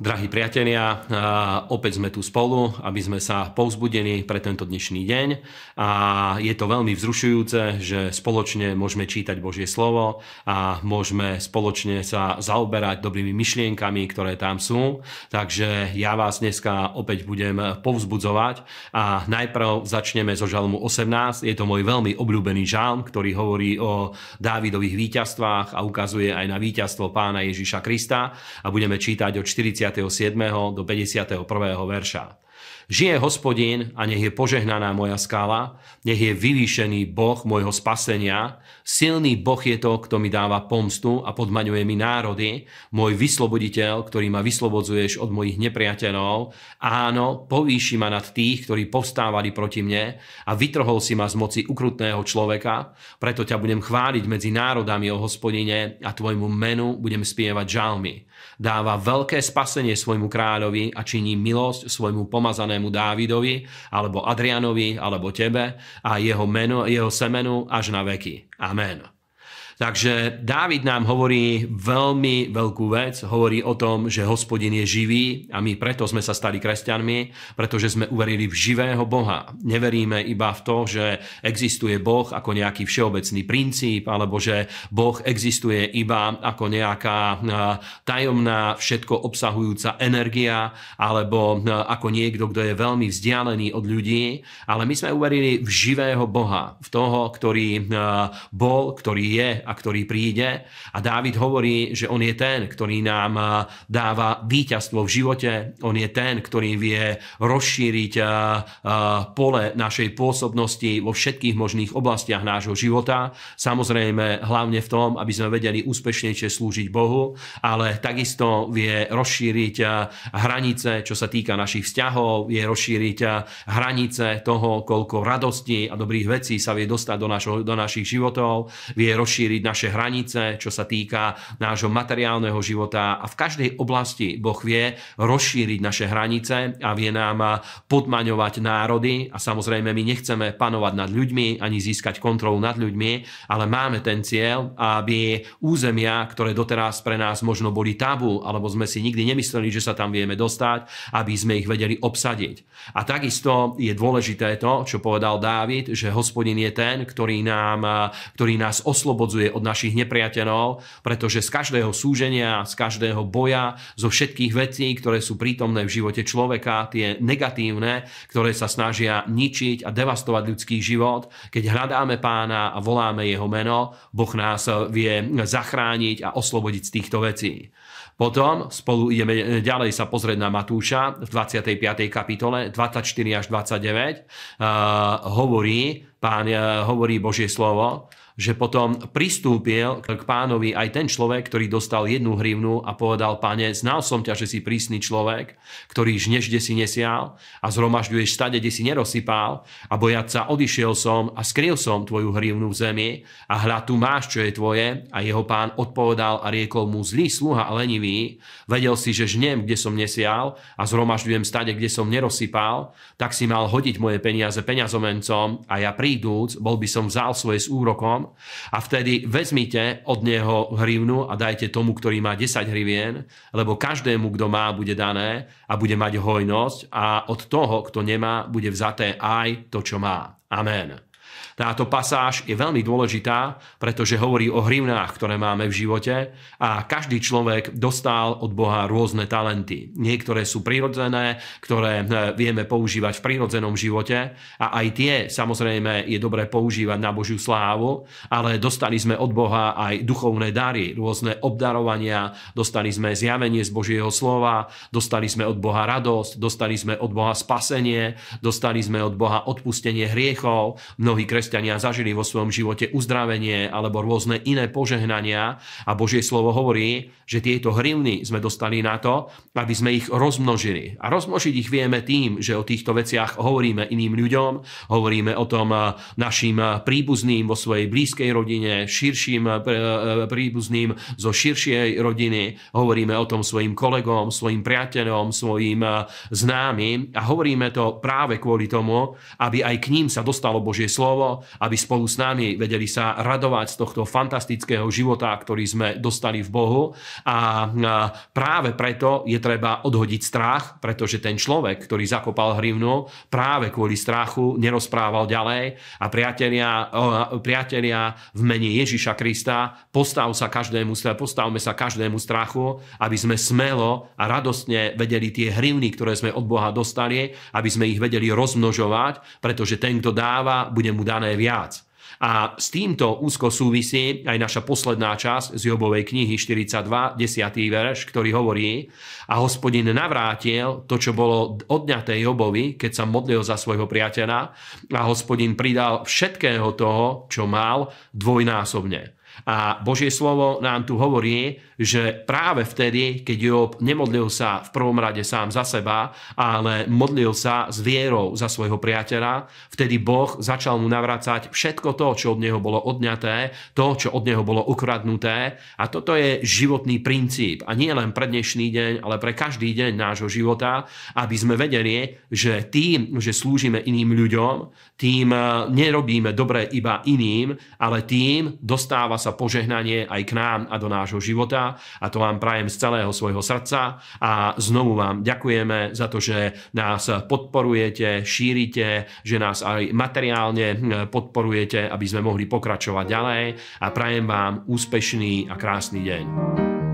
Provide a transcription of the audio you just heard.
Drahí priatelia, opäť sme tu spolu, aby sme sa povzbudili pre tento dnešný deň a je to veľmi vzrušujúce, že spoločne môžeme čítať Božie slovo a môžeme spoločne sa zaoberať dobrými myšlienkami, ktoré tam sú. Takže ja vás dneska opäť budem povzbudzovať a najprv začneme zo žalmu 18. Je to môj veľmi obľúbený žalm, ktorý hovorí o Dávidových víťazstvách a ukazuje aj na víťazstvo pána Ježiša Krista a budeme čítať od 40 57. do 51. verša. Žije hospodín a nech je požehnaná moja skála, nech je vyvýšený Boh môjho spasenia. Silný Boh je to, kto mi dáva pomstu a podmaňuje mi národy, môj vysloboditeľ, ktorý ma vyslobodzuješ od mojich nepriateľov. Áno, povýši ma nad tých, ktorí povstávali proti mne a vytrhol si ma z moci ukrutného človeka. Preto ťa budem chváliť medzi národami o hospodine a tvojmu menu budem spievať žalmy. Dáva veľké spasenie svojmu kráľovi a činí milosť svojmu pomazanému blahoslavenému Dávidovi, alebo Adrianovi, alebo tebe a jeho, meno, jeho semenu až na veky. Amen. Takže Dávid nám hovorí veľmi veľkú vec, hovorí o tom, že hospodin je živý a my preto sme sa stali kresťanmi, pretože sme uverili v živého Boha. Neveríme iba v to, že existuje Boh ako nejaký všeobecný princíp, alebo že Boh existuje iba ako nejaká tajomná, všetko obsahujúca energia, alebo ako niekto, kto je veľmi vzdialený od ľudí, ale my sme uverili v živého Boha, v toho, ktorý bol, ktorý je a ktorý príde. A Dávid hovorí, že on je ten, ktorý nám dáva víťazstvo v živote. On je ten, ktorý vie rozšíriť pole našej pôsobnosti vo všetkých možných oblastiach nášho života. Samozrejme, hlavne v tom, aby sme vedeli úspešnejšie slúžiť Bohu, ale takisto vie rozšíriť hranice, čo sa týka našich vzťahov, vie rozšíriť hranice toho, koľko radosti a dobrých vecí sa vie dostať do, našo, do našich životov, vie rozšíriť rozšíriť naše hranice, čo sa týka nášho materiálneho života a v každej oblasti Boh vie rozšíriť naše hranice a vie nám podmaňovať národy a samozrejme my nechceme panovať nad ľuďmi ani získať kontrolu nad ľuďmi, ale máme ten cieľ, aby územia, ktoré doteraz pre nás možno boli tabu, alebo sme si nikdy nemysleli, že sa tam vieme dostať, aby sme ich vedeli obsadiť. A takisto je dôležité to, čo povedal Dávid, že hospodin je ten, ktorý, nám, ktorý nás oslobodzuje od našich nepriateľov, pretože z každého súženia, z každého boja, zo všetkých vecí, ktoré sú prítomné v živote človeka, tie negatívne, ktoré sa snažia ničiť a devastovať ľudský život, keď hľadáme pána a voláme jeho meno, Boh nás vie zachrániť a oslobodiť z týchto vecí. Potom spolu ideme ďalej sa pozrieť na Matúša v 25. kapitole 24 až 29. Uh, hovorí, pán uh, hovorí Božie slovo, že potom pristúpil k pánovi aj ten človek, ktorý dostal jednu hrivnu a povedal, pane, znal som ťa, že si prísny človek, ktorý žnež, kde si nesial a zhromažďuješ stade, kde si nerosypal a bojať sa odišiel som a skryl som tvoju hrivnu v zemi a hľa tu máš, čo je tvoje. A jeho pán odpovedal a riekol mu zlý sluha a lenivý, vedel si, že žnem, kde som nesial a zhromažďujem stade, kde som nerosypal, tak si mal hodiť moje peniaze peňazomencom a ja prídúc, bol by som vzal svoje s úrokom a vtedy vezmite od neho hrivnu a dajte tomu, ktorý má 10 hrivien, lebo každému, kto má, bude dané a bude mať hojnosť a od toho, kto nemá, bude vzaté aj to, čo má. Amen. Táto pasáž je veľmi dôležitá, pretože hovorí o hrivnách, ktoré máme v živote a každý človek dostal od Boha rôzne talenty. Niektoré sú prirodzené, ktoré eh, vieme používať v prirodzenom živote a aj tie samozrejme je dobré používať na Božiu slávu, ale dostali sme od Boha aj duchovné dary, rôzne obdarovania, dostali sme zjavenie z Božieho slova, dostali sme od Boha radosť, dostali sme od Boha spasenie, dostali sme od Boha odpustenie hriechov. Mnohí kresťania kresťania zažili vo svojom živote uzdravenie alebo rôzne iné požehnania. A Božie slovo hovorí, že tieto hrivny sme dostali na to, aby sme ich rozmnožili. A rozmnožiť ich vieme tým, že o týchto veciach hovoríme iným ľuďom, hovoríme o tom eh, našim eh, príbuzným vo svojej blízkej rodine, širším eh, príbuzným zo širšej rodiny, hovoríme o tom svojim kolegom, svojim priateľom, svojim známym. A hovoríme to práve kvôli tomu, aby aj k ním sa dostalo Božie slovo, aby spolu s nami vedeli sa radovať z tohto fantastického života, ktorý sme dostali v Bohu. A práve preto je treba odhodiť strach, pretože ten človek, ktorý zakopal hrivnu, práve kvôli strachu nerozprával ďalej. A priatelia, priatelia v mene Ježiša Krista, postav sa každému, postavme sa každému strachu, aby sme smelo a radostne vedeli tie hrivny, ktoré sme od Boha dostali, aby sme ich vedeli rozmnožovať, pretože ten, kto dáva, bude mu dané viac. A s týmto úzko súvisí aj naša posledná časť z Jobovej knihy 42, 10. verš, ktorý hovorí a hospodin navrátil to, čo bolo odňaté Jobovi, keď sa modlil za svojho priateľa a hospodin pridal všetkého toho, čo mal dvojnásobne. A Božie slovo nám tu hovorí, že práve vtedy, keď Job nemodlil sa v prvom rade sám za seba, ale modlil sa s vierou za svojho priateľa, vtedy Boh začal mu navracať všetko to, čo od neho bolo odňaté, to, čo od neho bolo ukradnuté. A toto je životný princíp. A nie len pre dnešný deň, ale pre každý deň nášho života, aby sme vedeli, že tým, že slúžime iným ľuďom, tým eh, nerobíme dobre iba iným, ale tým dostáva sa požehnanie aj k nám a do nášho života. A to vám prajem z celého svojho srdca. A znovu vám ďakujeme za to, že nás podporujete, šírite, že nás aj materiálne hm, podporujete, aby sme mohli pokračovať ďalej. A prajem vám úspešný a krásny deň.